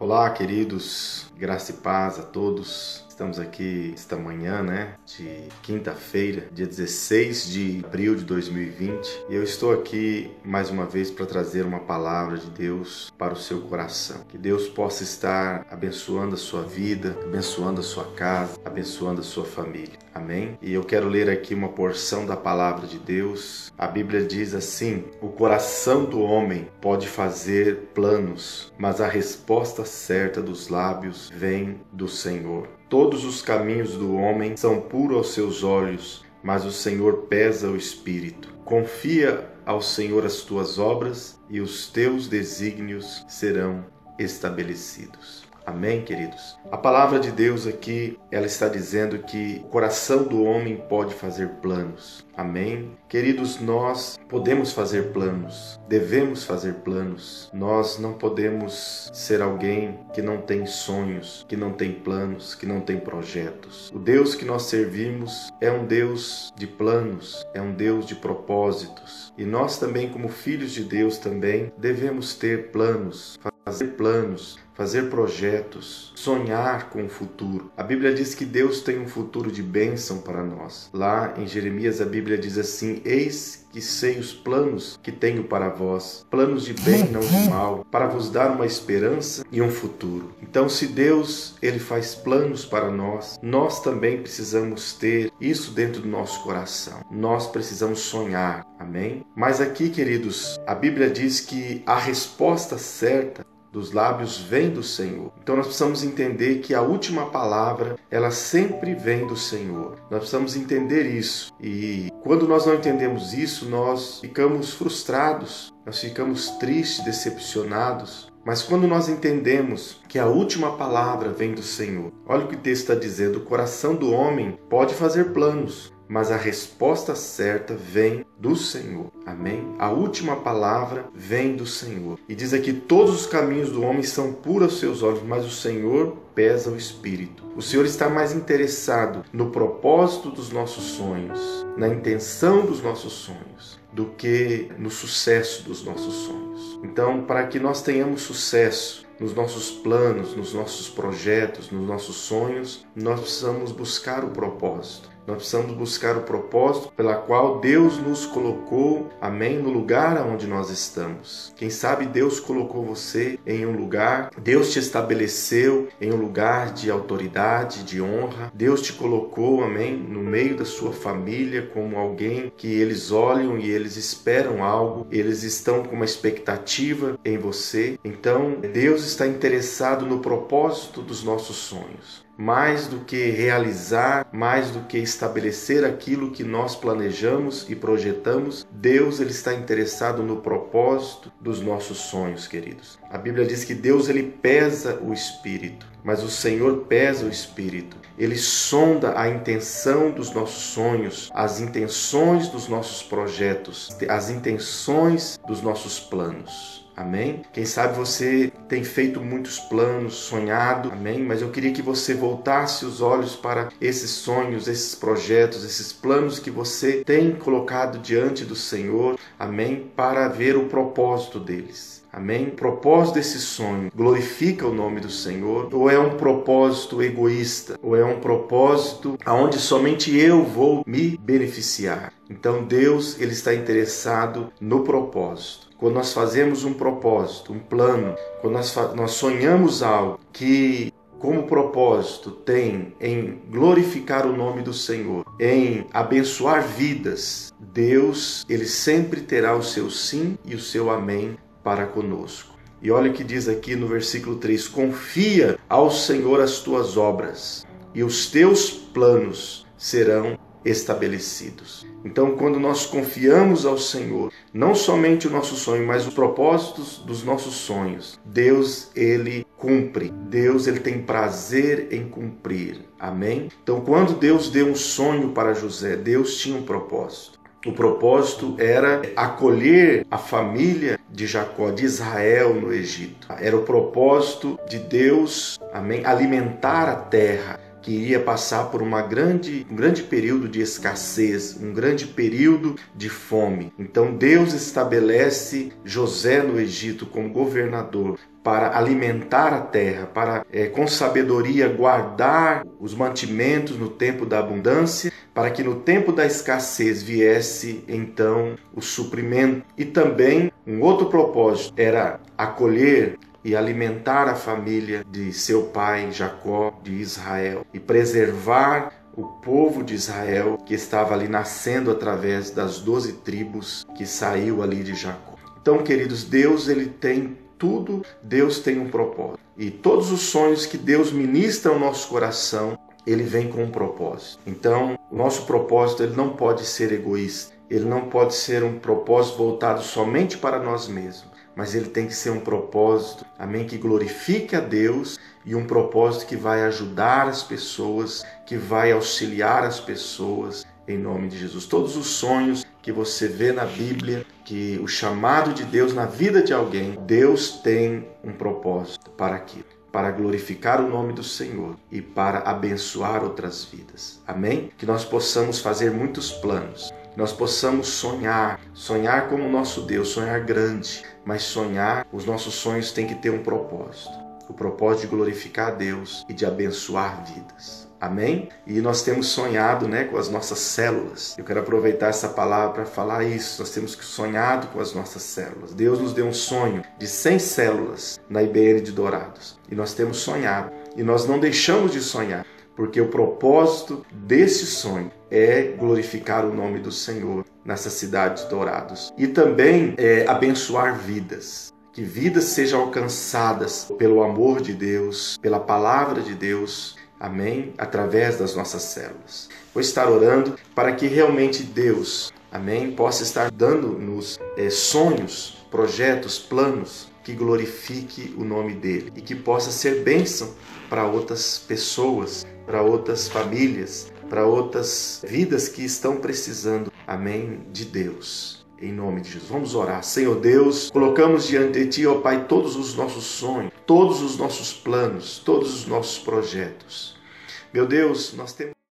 Olá, queridos, graça e paz a todos. Estamos aqui esta manhã, né, de quinta-feira, dia 16 de abril de 2020, e eu estou aqui mais uma vez para trazer uma palavra de Deus para o seu coração. Que Deus possa estar abençoando a sua vida, abençoando a sua casa, abençoando a sua família. Amém? E eu quero ler aqui uma porção da palavra de Deus. A Bíblia diz assim: O coração do homem pode fazer planos, mas a resposta certa dos lábios vem do Senhor. Todos os caminhos do homem são puros aos seus olhos, mas o Senhor pesa o espírito. Confia ao Senhor as tuas obras e os teus desígnios serão estabelecidos. Amém, queridos? A palavra de Deus aqui, ela está dizendo que o coração do homem pode fazer planos. Amém? Queridos, nós podemos fazer planos, devemos fazer planos. Nós não podemos ser alguém que não tem sonhos, que não tem planos, que não tem projetos. O Deus que nós servimos é um Deus de planos, é um Deus de propósitos. E nós também, como filhos de Deus, também devemos ter planos, fazer planos, fazer projetos, sonhar com o futuro. A Bíblia diz que Deus tem um futuro de bênção para nós. Lá em Jeremias a Bíblia diz assim: Eis que sei os planos que tenho para vós, planos de bem, não de mal, para vos dar uma esperança e um futuro. Então, se Deus ele faz planos para nós, nós também precisamos ter isso dentro do nosso coração. Nós precisamos sonhar. Amém? Mas aqui, queridos, a Bíblia diz que a resposta certa dos lábios vem do Senhor. Então nós precisamos entender que a última palavra, ela sempre vem do Senhor. Nós precisamos entender isso. E quando nós não entendemos isso, nós ficamos frustrados, nós ficamos tristes, decepcionados. Mas quando nós entendemos que a última palavra vem do Senhor, olha o que o texto está dizendo: o coração do homem pode fazer planos, mas a resposta certa vem do Senhor. Amém? A última palavra vem do Senhor. E diz aqui: todos os caminhos do homem são puros aos seus olhos, mas o Senhor pesa o espírito. O Senhor está mais interessado no propósito dos nossos sonhos, na intenção dos nossos sonhos, do que no sucesso dos nossos sonhos. Então, para que nós tenhamos sucesso, nos nossos planos, nos nossos projetos, nos nossos sonhos, nós precisamos buscar o propósito. Nós precisamos buscar o propósito pela qual Deus nos colocou, amém, no lugar onde nós estamos. Quem sabe Deus colocou você em um lugar, Deus te estabeleceu em um lugar de autoridade, de honra. Deus te colocou, amém, no meio da sua família como alguém que eles olham e eles esperam algo, eles estão com uma expectativa em você. Então, Deus está interessado no propósito dos nossos sonhos mais do que realizar, mais do que estabelecer aquilo que nós planejamos e projetamos, Deus ele está interessado no propósito dos nossos sonhos, queridos. A Bíblia diz que Deus ele pesa o espírito, mas o Senhor pesa o espírito. Ele sonda a intenção dos nossos sonhos, as intenções dos nossos projetos, as intenções dos nossos planos. Amém? Quem sabe você tem feito muitos planos, sonhado, amém? Mas eu queria que você voltasse os olhos para esses sonhos, esses projetos, esses planos que você tem colocado diante do Senhor, amém? Para ver o propósito deles. Amém? O propósito desse sonho glorifica o nome do Senhor ou é um propósito egoísta? Ou é um propósito aonde somente eu vou me beneficiar? Então Deus ele está interessado no propósito quando nós fazemos um propósito, um plano, quando nós, nós sonhamos algo que como propósito tem em glorificar o nome do Senhor, em abençoar vidas, Deus, ele sempre terá o seu sim e o seu amém para conosco. E olha o que diz aqui no versículo 3: Confia ao Senhor as tuas obras, e os teus planos serão estabelecidos. Então, quando nós confiamos ao Senhor, não somente o nosso sonho, mas os propósitos dos nossos sonhos, Deus ele cumpre. Deus ele tem prazer em cumprir. Amém? Então, quando Deus deu um sonho para José, Deus tinha um propósito. O propósito era acolher a família de Jacó, de Israel no Egito. Era o propósito de Deus, amém, alimentar a terra que iria passar por uma grande, um grande período de escassez, um grande período de fome. Então Deus estabelece José no Egito como governador para alimentar a terra, para é, com sabedoria guardar os mantimentos no tempo da abundância, para que no tempo da escassez viesse então o suprimento. E também um outro propósito era acolher e alimentar a família de seu pai Jacó de Israel e preservar o povo de Israel que estava ali nascendo através das doze tribos que saiu ali de Jacó. Então, queridos, Deus ele tem tudo, Deus tem um propósito. E todos os sonhos que Deus ministra ao nosso coração, ele vem com um propósito. Então, o nosso propósito ele não pode ser egoísta. Ele não pode ser um propósito voltado somente para nós mesmos, mas ele tem que ser um propósito, amém, que glorifique a Deus e um propósito que vai ajudar as pessoas, que vai auxiliar as pessoas, em nome de Jesus. Todos os sonhos que você vê na Bíblia, que o chamado de Deus na vida de alguém, Deus tem um propósito para aquilo, para glorificar o nome do Senhor e para abençoar outras vidas. Amém? Que nós possamos fazer muitos planos, nós possamos sonhar, sonhar como nosso Deus, sonhar grande, mas sonhar, os nossos sonhos têm que ter um propósito. O propósito de glorificar a Deus e de abençoar vidas. Amém? E nós temos sonhado né, com as nossas células. Eu quero aproveitar essa palavra para falar isso. Nós temos sonhado com as nossas células. Deus nos deu um sonho de 100 células na IBN de Dourados. E nós temos sonhado. E nós não deixamos de sonhar, porque o propósito desse sonho é glorificar o nome do Senhor nessa cidade de Dourados. E também é abençoar vidas que vidas sejam alcançadas pelo amor de Deus, pela palavra de Deus, amém? Através das nossas células. Vou estar orando para que realmente Deus, amém, possa estar dando-nos é, sonhos, projetos, planos que glorifique o nome dele e que possa ser bênção para outras pessoas, para outras famílias, para outras vidas que estão precisando, amém, de Deus. Em nome de Jesus. Vamos orar. Senhor Deus, colocamos diante de Ti, ó Pai, todos os nossos sonhos, todos os nossos planos, todos os nossos projetos. Meu Deus, nós temos.